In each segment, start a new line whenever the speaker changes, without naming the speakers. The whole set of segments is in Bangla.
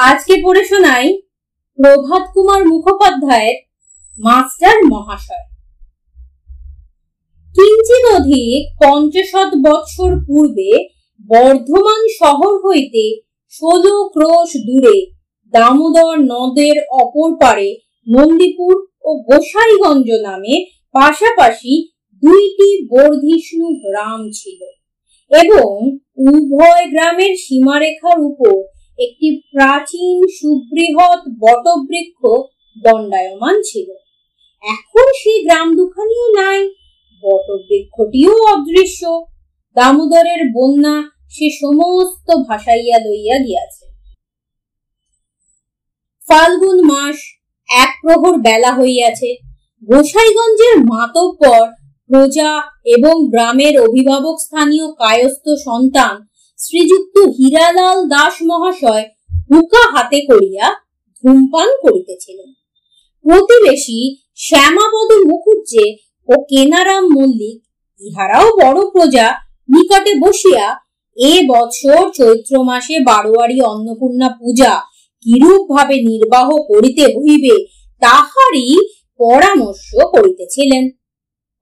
আজকে পড়ে শোনাই প্রভাত কুমার মুখোপাধ্যায়ের মাস্টার মহাশয়। কিঞ্চিত অধিক পঞ্চশত বৎসর পূর্বে বর্ধমান শহর হইতে ষোলো ক্রোশ দূরে দামোদর নদের অপর পারে নন্দীপুর ও গোসাইগঞ্জ নামে পাশাপাশি দুইটি বর্ধিষ্ণু গ্রাম ছিল এবং উভয় গ্রামের সীমারেখার উপর একটি প্রাচীন সুবৃহৎ বটবৃক্ষ দণ্ডায়মান ছিল। এখন সেই গ্রাম দুখানিও নাই, বটবৃক্ষটিও অদৃশ্য। দামোদরের বন্যা সে সমস্ত ভাসাইয়া লইয়া গিয়াছে। ফাল্গুন মাস এক প্রহর বেলা হইয়াছে। গোসাইগঞ্জের মাতব্বর প্রজা এবং গ্রামের অভিভাবক স্থানীয় কায়স্থ সন্তান শ্রীযুক্ত হীরালাল দাস মহাশয় হুকা হাতে করিয়া ধূমপান করিতেছিলেন। প্রতিবেশী শ্যামাপদ মুখুজ্জে ও কেনারাম মল্লিক ইহারাও বড় প্রজা নিকটে বসিয়া এ বছর চৈত্র মাসে বারোয়ারি অন্নপূর্ণা পূজা কিরূপ ভাবে নির্বাহ করিতে হইবে তাহারই পরামর্শ করিতেছিলেন।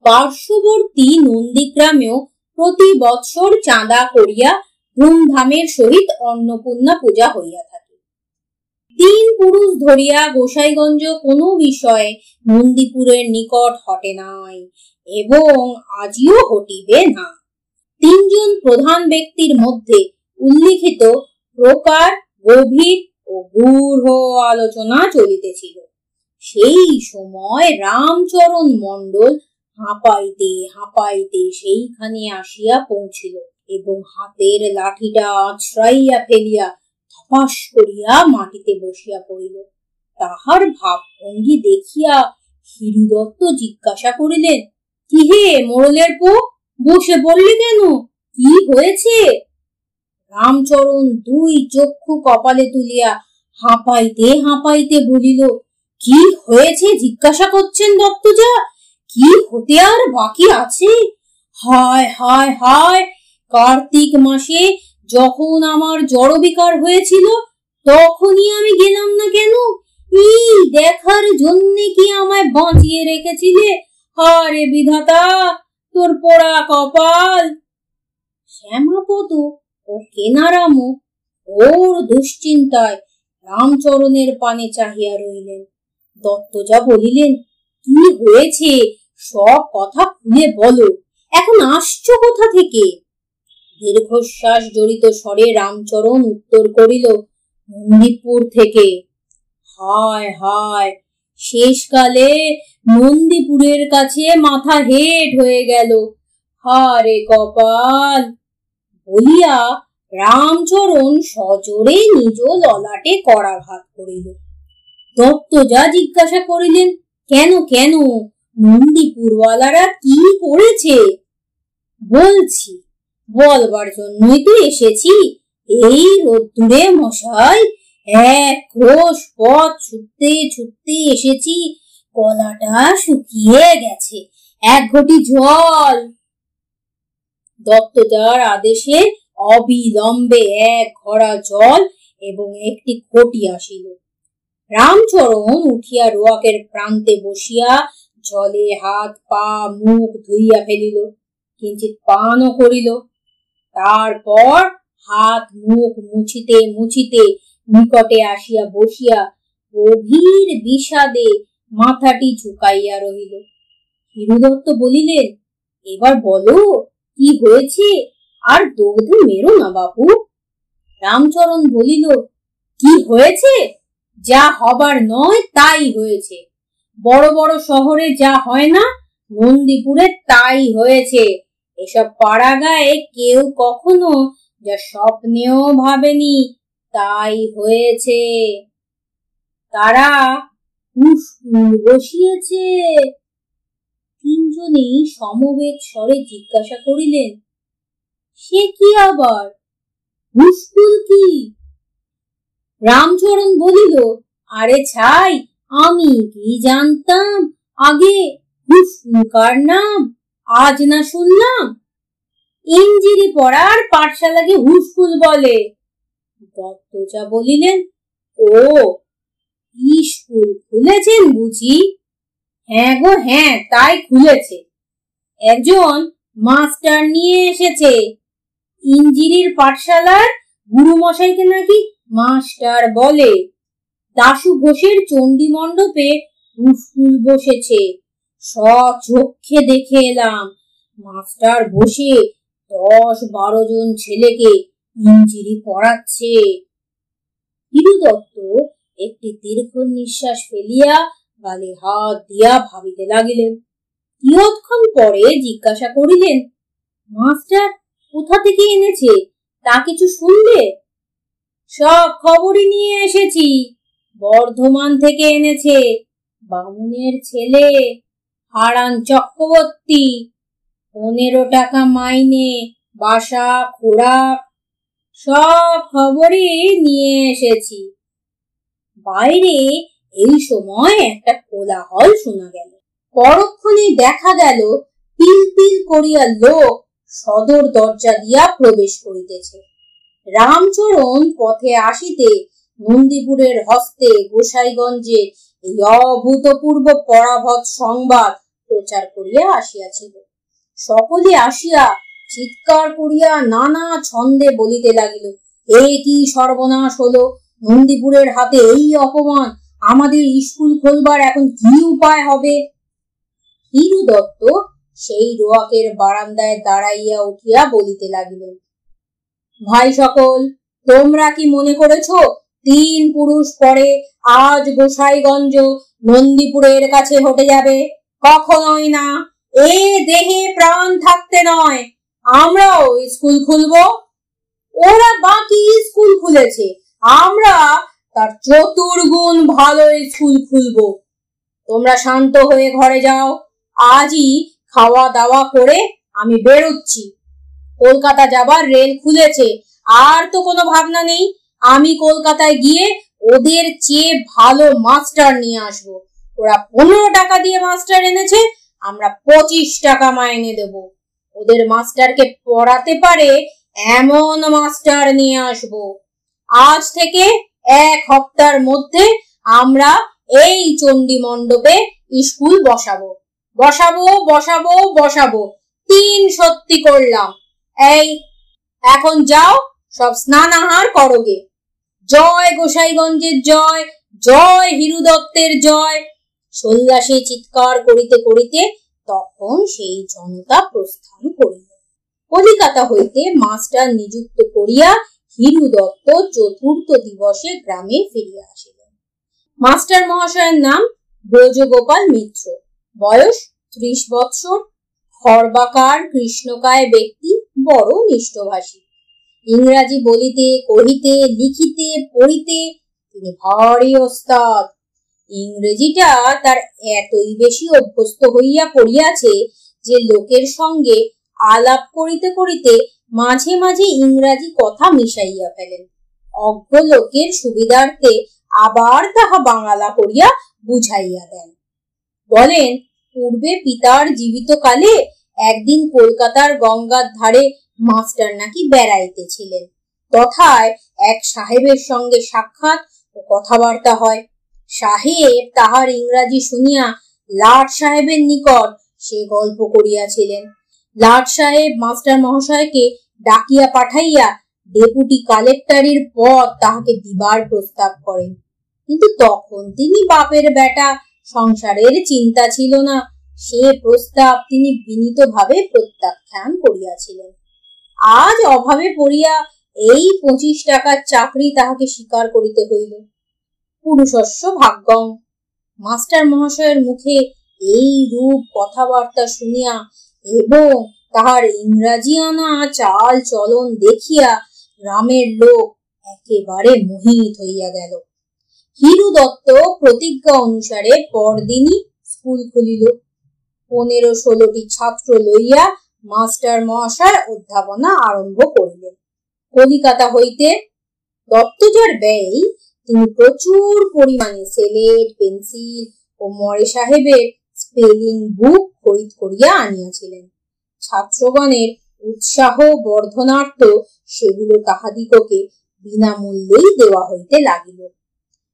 পার্শ্ববর্তী নন্দীগ্রামেও প্রতি বৎসর চাঁদা করিয়া ধুমধামের সহিত অন্নপূর্ণা পূজা হইয়া থাকে। তিন পুরুষ ধরিয়া গোসাইগঞ্জ কোনো বিষয়ে নন্দীপুরের নিকট হটে নাই এবং আজিও হটিবে না। তিনজন প্রধান ব্যক্তির মধ্যে উল্লিখিত প্রকার গভীর ও গূঢ় আলোচনা চলিতেছিল। সেই সময় রামচরণ মণ্ডল হাঁপাইতে হাঁপাইতে সেইখানে আসিয়া পৌঁছিল। এবং হাতের লাঠিটা আছড়াইয়া ফেলিয়া ধপাস করিয়া মাটিতে বসিয়া পড়িল। তাহার ভাব ভঙ্গি দেখিয়া হিরুদত্ত জিজ্ঞাসা করিলেন কি হে মোড়লের পো, বসে পড়লি কেন? কি হয়েছে? রামচরণ দুই চক্ষু কপালে তুলিয়া হাঁপাইতে হাঁপাইতে বলিল, কি হয়েছে জিজ্ঞাসা করছেন দত্তজা? কি হতে আর বাকি আছে? হায় হায় হায় কার্তিক মাসে যখন আমার জড়বিকার হয়েছিল, তখনই আমি গেলাম না কেন? এই দেখার জন্যে কি আমায় বাঁচিয়ে রেখেছিলে? হারে বিধাতা, তোর পোড়া কপাল। শ্যামাপদ ও কেনারামও ওর দুশ্চিন্তায় রামচরণের পানে চাহিয়া রইলেন দত্তজা বলিলেন, কি হয়েছে? সব কথা খুলে বলো। এখন আসছো কোথা থেকে? দীর্ঘশ্বাস জড়িত স্বরে রামচরণ উত্তর করিল, নন্দীপুর থেকে। হায় হায়, শেষকালে নন্দীপুরের কাছে মাথা হেট হয়ে গেল। হারে কপাল! বলিয়া রামচরণ সজোরে নিজ ললাটে করাঘাত করিল। দত্ত যা জিজ্ঞাসা করিলেন, কেন কেন? নন্দীপুরওয়ালারা কি করেছে? বলছি বলবার জন্যই তো এসেছি। এই রোদ্দুরে মশাই, এক পথ ছুটতে ছুটতে এসেছি। গলাটা শুকিয়ে গেছে, এক ঘটি জল। দত্তদার আদেশে অবিলম্বে এক ঘড়া জল এবং একটি ঘটি আসিল। রামচরণ উঠিয়া রোয়াকের প্রান্তে বসিয়া জলে হাত, পা, মুখ ধুইয়া ফেলিল। কিঞ্চিত পানও করিল। তারপর হাত, মুখ মুছিতে মুছিতে নিকটে আসিয়া বসিয়া গভীর বিষাদে মাথাটি ঝুঁকাইয়া রহিল। হিরুদত্ত বলিলেন, এবার বলো, কি হয়েছে? আর দগ্ধে মেরো না বাপু। রামচরণ বলিল, কি হয়েছে? যা হবার নয় তাই হয়েছে। বড় বড় শহরে যা হয় না, নন্দীপুরে তাই হয়েছে। এসব পাড়া গায়ে কেউ কখনো যা স্বপ্নেও ভাবেনি, তাই হয়েছে। তারা বসিয়েছে। তিনজনেই সমবেত স্বরে জিজ্ঞাসা করিলেন, সে কি আবার? হুসকুল কি? রামচরণ বলিল, আরে ছাই, আমি কি জানতাম? আগে কার নাম? আজ না শুনলাম ইঞ্জিরি পড়ার পাঠশালাকে হুসকুল বলে। দত্তজা বলিলেন, ও স্কুল খুলেছেন বুঝি? হ্যাঁ গো হ্যাঁ তাই খুলেছে। একজন মাস্টার নিয়ে এসেছে। ইঞ্জিরির পাঠশালার গুরুমশাইকে নাকি মাস্টার বলে। দাশু ঘোষের চণ্ডী মণ্ডপে স্কুল বসেছে। সচক্ষে দেখে এলাম। মাস্টার বসে দশ বারো জন ছেলেকে ইঞ্জিরি পড়াচ্ছে হিরু দত্ত একটি দীর্ঘ নিঃশ্বাস ফেলিয়া গালে হাত দিয়া ভাবিতে লাগিলেন। কিয়ৎক্ষণ পরে জিজ্ঞাসা করিলেন, মাস্টার, কোথা থেকে এনেছে? তা কিছু শুনলে সব খবরই নিয়ে এসেছি। বর্ধমান থেকে এনেছে। বামুনের ছেলে হারান চক্রবর্তী পনেরো টাকা মাইনে, বাসা খোরাক সব খবরই নিয়ে এসেছি। বাইরে এই সময় একটা কোলাহল শোনা গেল। পরক্ষণে দেখা গেল পিল পিল করিয়া লোক সদর দরজা দিয়া প্রবেশ করিতেছে। রামচরণ পথে আসিতে নন্দীপুরের হস্তে গোসাইগঞ্জে এই অভূতপূর্ব পরাভত সংবাদ প্রচার করিয়া আসিয়াছিল। সকলে আসিয়া চিৎকার করিয়া নানা ছন্দে বলিতে লাগিল, এ কি সর্বনাশ হলো? নন্দীপুরের হাতে এই অপমান, আমাদের স্কুল খোলবার এখন কি উপায় হবে? হিরু দত্ত সেই রোয়াকের বারান্দায় দাঁড়াইয়া উঠিয়া বলিতে লাগিলেন, ভাই সকল, তোমরা কি মনে করেছ তিন পুরুষ পরে আজ গোসাইগঞ্জ নন্দীপুরের কাছে হটে যাবে। কখনোই না। এ দেহে প্রাণ থাকতে নয়। আমরাও স্কুল খুলব। ওরা বাকি স্কুল খুলেছে। আমরা তার চতুর্গুণ ভালো স্কুল খুলব। তোমরা শান্ত হয়ে ঘরে যাও। আজই খাওয়া দাওয়া করে আমি বেরোচ্ছি। কলকাতা যাবার রেল খুলেছে। আর তো কোনো ভাবনা নেই। আমি কলকাতায় গিয়ে ওদের চেয়ে ভালো মাস্টার নিয়ে আসব। ওরা পনেরো টাকা দিয়ে মাস্টার এনেছে, আমরা পঁচিশ টাকা মাইনে দেব। ওদের মাস্টারকে পড়াতে পারে এমন মাস্টার নিয়ে আসব। আজ থেকে এক হপ্তার মধ্যে আমরা এই চণ্ডী মণ্ডপে স্কুল বসাবো। বসাবো বসাবো বসাবো। তিন সত্যি করলাম। এই, এখন যাও, সব স্নানাহার করোগে জয় গোসাইগঞ্জের জয় জয় হিরু দত্তের জয়। সন্ন্যাসী চিৎকার করিতে করিতে তখন সেই জনতা প্রস্থান করিল। কলিকাতা হইতে মাস্টার নিযুক্ত করিয়া হিরু দত্ত চতুর্থ দিবসে গ্রামে ফিরিয়া আসিলেন। মাস্টার মহাশয়ের নাম ব্রজগোপাল মিত্র। বয়স ত্রিশ বৎসর। খর্বাকার কৃষ্ণকায় ব্যক্তি, বড় নিষ্ঠভাষী। ইংরাজি বলিতে, কহিতে, লিখিতে, পড়িতে তিনি ভারী ওস্তাদ। ইংরেজিটা তার এতই বেশি অভ্যস্ত হইয়া পড়িয়াছে যে লোকের সঙ্গে আলাপ করিতে করিতে মাঝে মাঝে ইংরাজি কথা মিশাইয়া ফেলেন। অজ্ঞ লোকের সুবিধার্থে আবার তাহা বাংলা করিয়া বুঝাইয়া দেন। বলেন, পূর্বে পিতার জীবিত কালে একদিন কলকাতার গঙ্গার ধারে মাস্টার নাকি বেড়াইতেছিলেন তথায় এক সাহেবের সঙ্গে সাক্ষাৎ ও কথাবার্তা হয়। সাহেব তাহার ইংরাজি শুনিয়া লাট সাহেবের নিকট সে গল্প করিয়াছিলেন। লাট সাহেব মাস্টার মহাশয়কে ডাকিয়া পাঠাইয়া ডেপুটি কালেক্টরের পদ তাহাকে দিবার প্রস্তাব করেন। কিন্তু তখন তিনি বাপের বেটা, সংসারের চিন্তা ছিল না। সে প্রস্তাব তিনি বিনীতভাবে প্রত্যাখ্যান করিয়াছিলেন। আজ অভাবে পড়িয়া এই পঁচিশ টাকার চাকরি তাহাকে স্বীকার করিতে হইল। পুরুষস্য ভাগ্যং। মাস্টার মহাশয়ের মুখে এই রূপ কথাবার্তা শুনিয়া এবং তাহার ইংরাজি আনা চাল চলন দেখিয়া গ্রামের লোক একেবারে মোহিত হইয়া গেল। হিরু দত্ত প্রতিজ্ঞা অনুসারে পরদিনই স্কুল খুলিল। পনেরো ষোলোটি ছাত্র লইয়া মাস্টার মহাশয় অধ্যাপনা আরম্ভ করিলেন। কলিকাতা হইতে দত্তজার ব্যয়, তিনি প্রচুর পরিমাণে সেলেট, পেন্সিল ও মরে সাহেবের স্পেলিং বুক খরিদ করিয়া আনিয়াছিলেন। ছাত্রগণের উৎসাহ বর্ধনার্থ সেগুলো তাহাদিগকে বিনামূল্যেই দেওয়া হইতে লাগিল।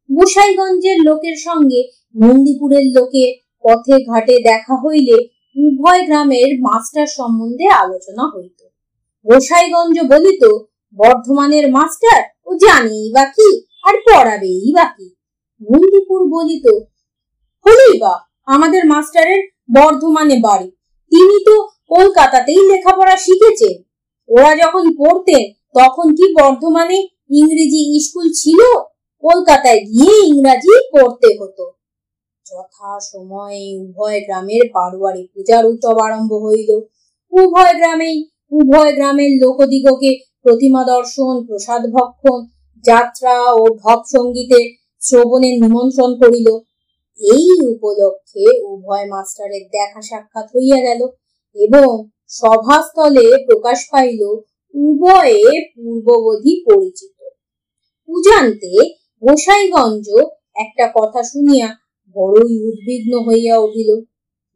গোসাইগঞ্জের লোকের সঙ্গে নন্দীপুরের লোকের পথে ঘাটে দেখা হইলে উভয় গ্রামের মাস্টার সম্বন্ধে আলোচনা হইত। গোসাইগঞ্জ বলিত, বর্ধমানের মাস্টার ও জানেই বা কি, আর পড়াবেই বা কি। নন্দীপুর বলিত, হলোই বা, আমাদের মাস্টারের বর্ধমানে বাড়ি। তিনি তো কলকাতাতেই লেখাপড়া শিখেছেন। ওরা যখন পড়তেন, তখন কি বর্ধমানে ইংরেজি স্কুল ছিল? কলকাতায় গিয়ে ইংরাজি পড়তে হতো। যথা সময়ে উভয় গ্রামের বারোয়ারি পূজার উৎসব আরম্ভ হইল। উভয় গ্রামেই, উভয় গ্রামের লোকদিগকে প্রতিমা দর্শন, প্রসাদ ভক্ষণ, যাত্রা ও ঢপ সঙ্গীতে শ্রবণের নিমন্ত্রণ করিল। এই উপলক্ষে উভয় মাস্টারের দেখা সাক্ষাৎ হইয়া গেল এবং সভাস্থলে প্রকাশ পাইল উভয়ে পূর্ববধি পরিচিত। পূজান্তে গোসাইগঞ্জ একটা কথা শুনিয়া বড়ই উদ্বিগ্ন হইয়া উঠিল।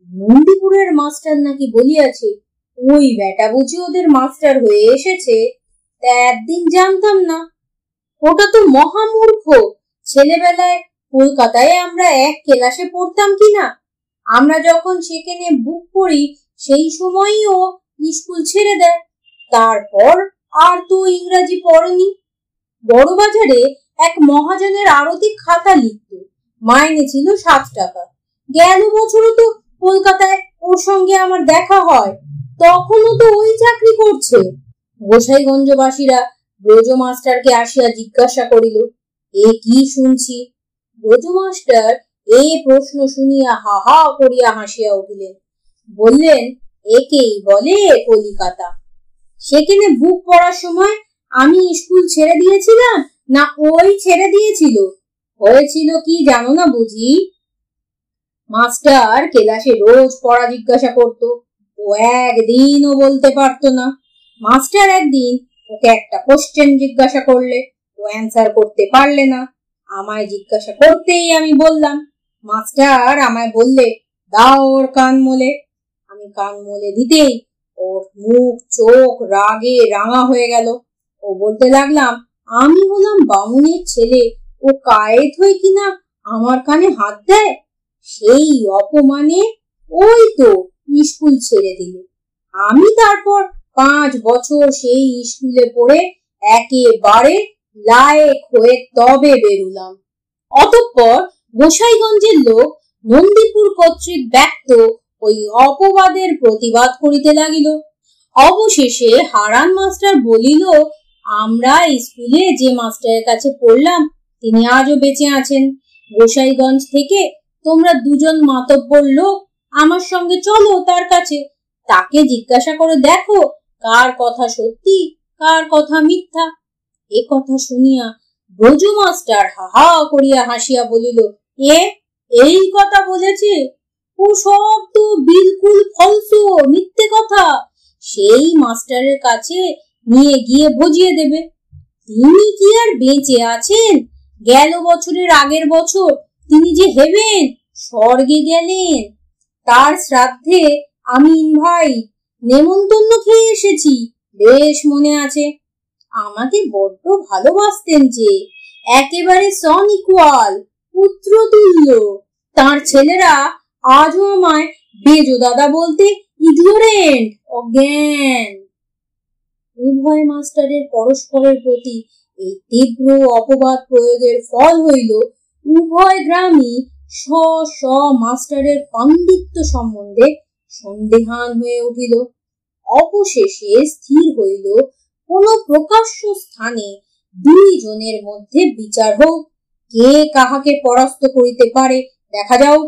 নন্দীপুরের মাস্টার নাকি বলিয়াছে, ওই বেটা বুঝি ওদের মাস্টার হয়ে এসেছে? তা একদিন জানতাম না। ওটা তো মহামূর্খ। ছেলেবেলায় কলকাতায় আমরা এক ক্লাসে পড়তাম কিনা আমরা যখন সেখানে বুক করি, সেই সময়ই ও স্কুল ছেড়ে দেয়। তারপর আর তো ইংরাজি পড়েনি। বড়বাজারে এক মহাজনের আরতি খাতা লিখত। মাইনে ছিল সাত টাকা। গেল বছরও তো কলকাতায় ওর সঙ্গে আমার দেখা হয়। তখনও তো ওই চাকরি করছে। গোসাইগঞ্জবাসীরা ব্রজ মাস্টারকে আসিয়া জিজ্ঞাসা করিল, এ কি শুনছি? ব্রজ মাস্টার এই প্রশ্ন শুনিয়া হা হা করিয়া হাসিয়া উঠিলেন। বললেন, একেই বলে কলিকাতা। সেখানে বুক পড়ার সময় আমি স্কুল ছেড়ে দিয়েছিলাম না ওই ছেড়ে দিয়েছিল? হয়েছিল কি জানো না বুঝি? মাস্টার ক্লাসে রোজ পড়া জিজ্ঞাসা করত। ও একদিনও বলতে পারতো না। মাস্টার একদিন ওকে একটা কোশ্চেন জিজ্ঞাসা করলে। ও অ্যান্সার করতে পারলে না। আমায় জিজ্ঞাসা করতেই আমি বললাম। মাস্টার আমায় বললে, দাও ওর কান মোলে। আমি কান মোলে দিতেই ওর মুখ, চোখ রাগে রাঙা হয়ে গেল। ও বলতে লাগলাম, আমি হলাম বামুনের ছেলে। ও কায়েত হয়ে কিনা আমার কানে হাত দেয়? সেই অপমানে ওই তো স্কুল ছেড়ে দিলে। আমি তারপর পাঁচ বছর সেই স্কুলে পড়ে একেবারে লায়েক হয়ে তবে বেরুলাম। অতঃপর গোসাইগঞ্জের লোক নন্দীপুর কর্তৃক ব্যক্ত ওই অপবাদের প্রতিবাদ করিতে লাগিল। অবশেষে হারান মাস্টার বলিল, আমরা স্কুলে যে মাস্টারের কাছে পড়লাম তিনি আজও বেঁচে আছেন। গোসাইগঞ্জ থেকে তোমরা দুজন মাতব্বর লোক আমার সঙ্গে চলো তার কাছে। তাকে জিজ্ঞাসা করে দেখো কার কথা সত্যি, কার কথা মিথ্যা। এ কথা শুনিয়া ব্রজ মাস্টার হাহা করিয়া হাসিয়া বলিল, এ, এই কথা বলেছে? ও সব তো বিলকুল ফলসো, মিথ্যে কথা। সেই মাস্টারের কাছে নিয়ে গিয়ে বুঝিয়ে দেবে। তিনি কি আর বেঁচে আছেন? গেল বছরের আগের বছর তিনি যে হেবেন, স্বর্গে গেলেন। তার শ্রাদ্ধে আমি ইনভাইট নেমন্তন্ন খেয়ে এসেছি। বেশ মনে আছে। আমাকে বড্ড ভালোবাসতেন যে, একেবারে সন ইকুয়াল পুত্রতুল্য। তার ছেলেরা আজও আমায় বেজো দাদা বলতে ইগনোরেন্ট অজ্ঞান। উভয় মাস্টারের পরস্পরের প্রতি এই তীব্র অপবাদ প্রয়োগের ফল হইল উভয় গ্রামই স্ব স্ব মাস্টারের পাণ্ডিত্য সম্বন্ধে সন্দেহান হয়ে উঠিল। অবশেষে স্থির হইল কোন প্রকাশ্য স্থানে দুই জনের মধ্যে বিচার হোক। কে কাহাকে পরাস্ত করিতে পারে, দেখা যাও।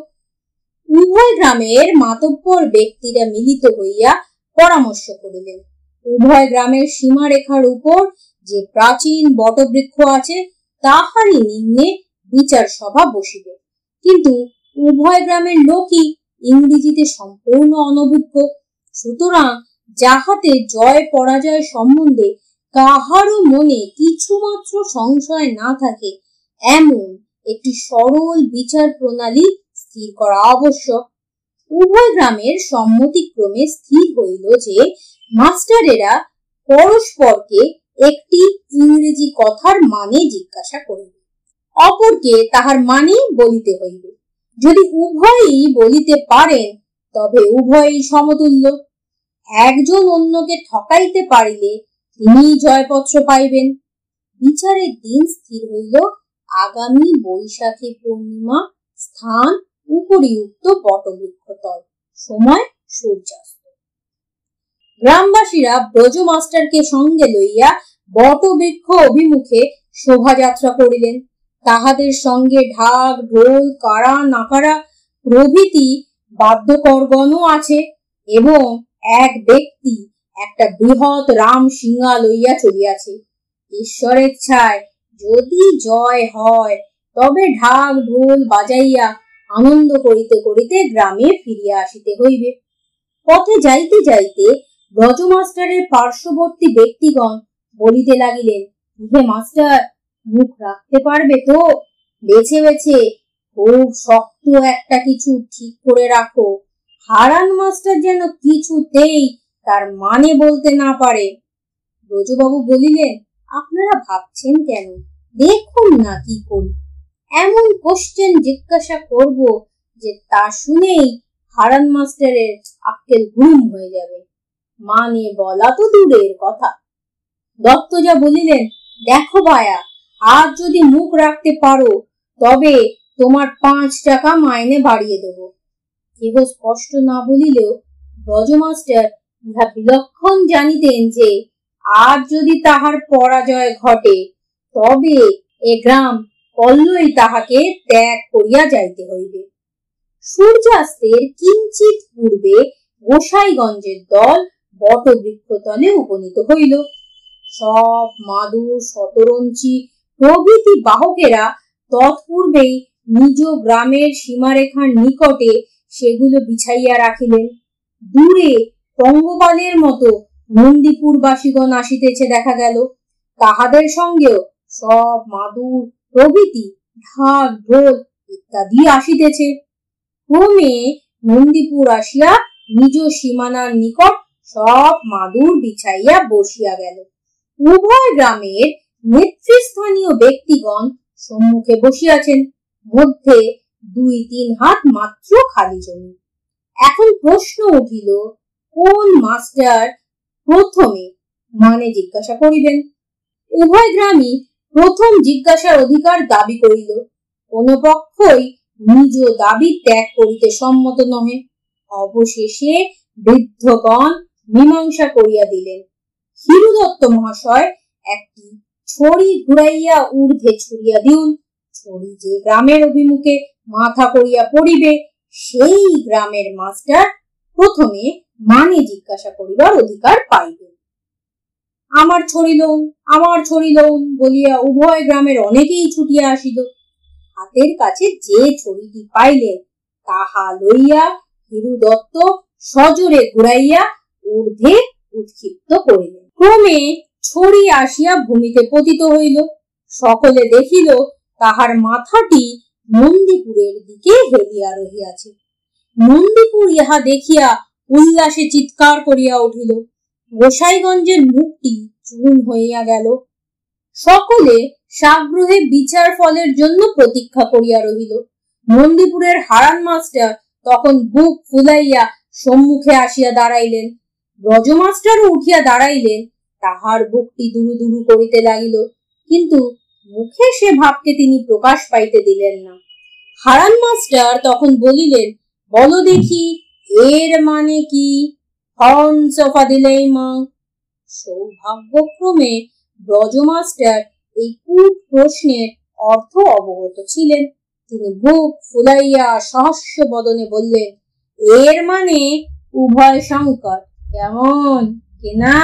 উভয় গ্রামের মাতব্বর ব্যক্তিরা মিলিত হইয়া পরামর্শ করিলেন। উভয় গ্রামের সীমারেখার উপর যে প্রাচীন বটবৃক্ষ আছে, তাহারই নিম্নে বিচার সভা বসিবে। কিন্তু উভয় গ্রামের লোকই ইংরেজিতে সম্পূর্ণ অনভিজ্ঞ। সুতরাং যাহাতে জয় পরাজয় সম্বন্ধে কাহারও মনে কিছুমাত্র সংশয় না থাকে, এমন একটি সরল বিচার প্রণালী স্থির করা আবশ্যক। উভয় গ্রামের সম্মতিক্রমে স্থির হইল যে মাস্টারেরা পরস্পরকে একটি ইংরেজি কথার মানে জিজ্ঞাসা করিবে। অপরকে তাহার মানে বলিতে হইবে। যদি উভয়ই বলিতে পারেন, তবে উভয়ই সমতুল্য। একজন অন্যকে ঠকাইতে পারিলে তিনি জয়পত্র পাইবেন। বিচারের দিন স্থির হইল। আগামী বৈশাখী পূর্ণিমা স্থান উপরিউক্ত পটবৃক্ষতল। সময় সূর্যাস্ত। গ্রামবাসীরা ব্রজ মাস্টারকে সঙ্গে লইয়া বটবৃক্ষ অভিমুখে শোভাযাত্রা করিলেন। তাহাদের সঙ্গে ঢাক, ঢোল, কারা, নাকারা প্রভৃতি বাদ্যকরগণও আছে এবং এক ব্যক্তি, একটা বৃহৎ রাম সিংহা লইয়া চলিয়াছে। ঈশ্বরের ছায় যদি জয় হয়, তবে ঢাক, ঢোল বাজাইয়া আনন্দ করিতে করিতে গ্রামে ফিরিয়া আসিতে হইবে। পথে যাইতে যাইতে ব্রজমাস্টারের পার্শ্ববর্তী ব্যক্তিগণ বলিতে লাগিলেন, হে মাস্টার, মুখ রাখতে পারবে তো? বেছে বেছে। খুব শক্ত একটা কিছু ঠিক করে রাখো। হারান মাস্টার যেন কিছুতেই তার মানে বলতে না পারে। ব্রজবাবু বলিলেন, আপনারা ভাবছেন কেন? দেখুন না কি করি। এমন কোশ্চেন জিজ্ঞাসা করব যে তা শুনেই হারান মাস্টারের আক্কেল ঘুম হয়ে যাবে। মানে বলা তো দূরের কথা। দত্তজা বলিলেন, দেখো ভায়া আজ যদি মুখ রাখতে পারো, তবে তোমার পাঁচ টাকা মাইনে বাড়িয়ে দেব। কেহ স্পষ্ট না বলিলেও ব্রজমাস্টার ইহা বিলক্ষণ জানিতেন যে আর যদি তাহার পরাজয় ঘটে, তবে এ গ্রাম কল্লই তাহাকে ত্যাগ করিয়া যাইতে হইবে। সূর্যাস্তের কিঞ্চিত পূর্বে গোসাইগঞ্জের দল বটবৃক্ষতলে উপনীত হইল। সব মাদু শতরঞ্চি প্রভৃতি বাহকেরা তৎপূর্বেই নিজ গ্রামের সীমারেখার নিকটে সেগুলো বিছাইয়া রাখিলেন। দূরে পঙ্গপালের মতো নন্দীপুরবাসীগণ আসিতেছে দেখা গেল। তাহাদের সঙ্গেও সব মাদুর প্রভৃতি ঢাক ঢোল ইত্যাদি আসিতেছে। ক্রমে নন্দীপুর আসিয়া নিজ সীমানার নিকট সব মাদুর বিছাইয়া বসিয়া গেল। উভয় গ্রামের নেতৃস্থানীয় ব্যক্তিগণ সম্মুখে বসিয়াছেন। মধ্যে দুই তিন হাত মাত্র খালি জমি। এখন প্রশ্ন উঠিল, কোন মাস্টার প্রথমে মানে জিজ্ঞাসা করিবেন? উভয় গ্রামই প্রথম জিজ্ঞাসার অধিকার দাবি করিল। কোন পক্ষই নিজ দাবি ত্যাগ করিতে সম্মত নহে। অবশেষে বৃদ্ধগণ মীমাংসা করিয়া দিলেন। হিরুদত্ত মহাশয় একটি ছড়ি ঘুরাইয়া ঊর্ধ্বে ছুড়িয়া দিউন। ছড়ি যে গ্রামের অভিমুখে মাথা করিয়া পড়িবে, সেই গ্রামের মাস্টার প্রথমে মানে জিজ্ঞাসা করিবার অধিকার পাইবে। আমার ছড়িলন আমার ছড়িলন বলিয়া উভয় গ্রামের অনেকেই ছুটিয়া আসিল। হাতের কাছে যে ছড়িটি পাইলেন তাহা লইয়া হিরু দত্ত সজোরে ঘুরাইয়া ঊর্ধ্বে উৎক্ষিপ্ত করিলেন। ক্রমে ছড়ি আসিয়া ভূমিতে পতিত হইল। সকলে দেখিল, তাহার মাথাটি নন্দীপুরের দিকে হেলিয়া রহিয়াছে। নন্দীপুর ইহা দেখিয়া উল্লাসে চিৎকার করিয়া উঠিল। গোসাইগঞ্জের মুখটি চূর্ণ হইয়া গেল। সকলে সাগ্রহে বিচার ফলের জন্য প্রতীক্ষা করিয়া রহিল। নন্দীপুরের হারান মাস্টার তখন বুক ফুলাইয়া সম্মুখে আসিয়া দাঁড়াইলেন। ব্রজ মাস্টারও উঠিয়া দাঁড়াইলেন, তাহার বুকটি দুরু দুরু করিতে লাগিল, কিন্তু মুখে সে ভাবকে তিনি প্রকাশ পাইতে দিলেন না। হারান মাস্টার তখন বলিলেন, বলো দেখি, এর মানে কি? হন সোফা দিলেই মা। সৌভাগ্যক্রমে ব্রজমাস্টার এই কূট প্রশ্নের অর্থ অবগত ছিলেন। তিনি বুক ফুলাইয়া সহস্য বদনে বললেন, এর মানে উভয় সংকট কেমন? কেনা?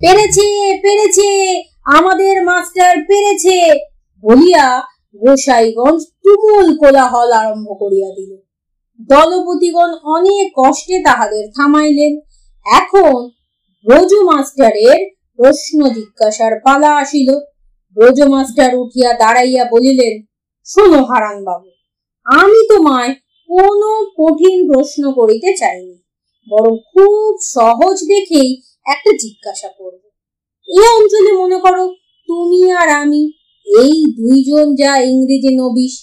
পেরেছে পেরেছে, আমাদের মাস্টার পেরেছে। বলিয়া গোসাইগঞ্জ তুমুল কোলাহল আরম্ভ করিয়া দিল। দলপতিগণ অনেক কষ্টে তাহাদের থামাইলেন। এখন ব্রজ মাস্টারের প্রশ্ন জিজ্ঞাসার পালা আসিল। ব্রজ মাস্টার উঠিয়া দাঁড়াইয়া বলিলেন, শোনো হারান বাবু আমি তোমায় কোনো কঠিন প্রশ্ন করিতে চাইনি। বরং খুব সহজ দেখেই একটা জিজ্ঞাসা করব। এ অঞ্চলে মনে করো, তুমি আর আমি, এই দুইজন যা ইংরেজি নবিশ।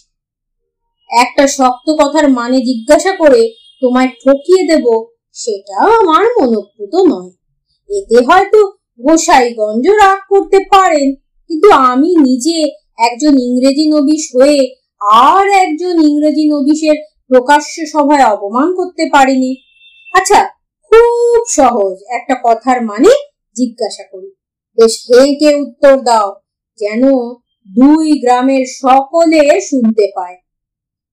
একটা শক্ত কথার মানে জিজ্ঞাসা করে তোমায় ঠকিয়ে দেব, সেটা আমার মনোপ্রুত নয়। এতে হয়তো গোসাইগঞ্জ রাগ করতে পারেন, কিন্তু আমি নিজে একজন ইংরেজি নবিশ হয়ে আর একজন ইংরেজি নবিশের প্রকাশ্য সভায় অপমান করতে পারিনি। আচ্ছা খুব সহজ। একটা কথার মানে জিজ্ঞাসা করি বেশ হেঁকে উত্তর দাও, যেন দুই গ্রামের সকলে শুনতে পায়।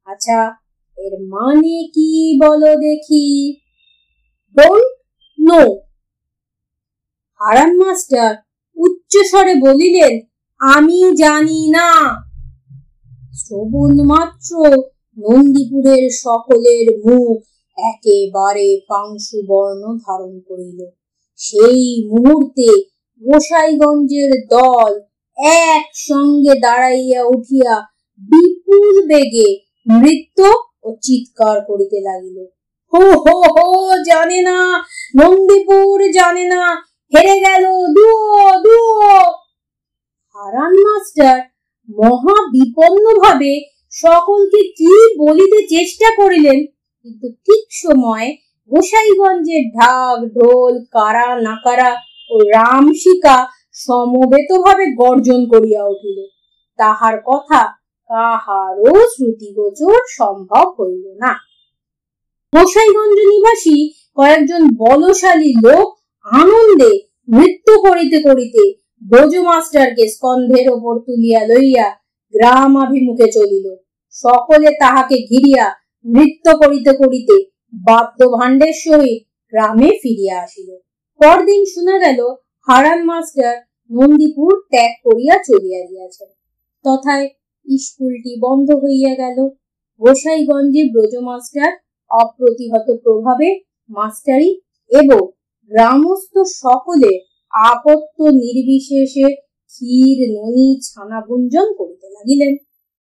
আচ্ছা এর মানে কি বলো দেখি? Don't know. হারান মাস্টার উচ্চ স্বরে বলিলেন, আমি জানি না। শ্রবণ মাত্র নন্দীপুরের সকলের মুখ একেবারে পাংশু বর্ণ ধারণ করিল। সেই মুহূর্তে গোসাইগঞ্জের দল একসঙ্গে দাঁড়াইয়া উঠিয়া বিপুল বেগে নৃত্য ও চিৎকার করিতে লাগিল। হো হো হো, জানে না, নন্দীপুর জানে না, হেরে গেল দুও দুও হারান মাস্টার মহা বিপন্ন ভাবে সকলকে কি বলিতে চেষ্টা করিলেন? কিন্তু ঠিক সময় গোসাইগঞ্জের ঢাক, ঢোল, কারা, নাকারা ও রামশিকা সমবেতভাবে গর্জন করিয়া উঠিল। তাহার কথা কাহারও শ্রুতিগোচর সম্ভব হইল না। গোসাইগঞ্জ নিবাসী কয়েকজন বলশালী লোক আনন্দে নৃত্য করিতে করিতে ব্রজ মাস্টারকে স্কন্ধের ওপর তুলিয়া লইয়া গ্রাম গ্রামাভিমুখে চলিল। সকলে তাহাকে ঘিরিয়া নৃত্য করিতে করিতে বাদ্য ভাণ্ডের সহিত গ্রামে ফিরিয়া আসিল। পরদিন শোনা গেল, হারান মাস্টার নন্দীপুর ত্যাগ করিয়া চলিয়া গিয়াছেন। তথায় স্কুলটি বন্ধ হইয়া গেল। গোসাইগঞ্জে ব্রজ মাস্টার অপ্রতিহত প্রভাবে মাস্টারি এবং গ্রামস্থ সকলে আপত্ত নির্বিশেষে ক্ষীর, ননি ছানা ভুঞ্জন করিতে লাগিলেন।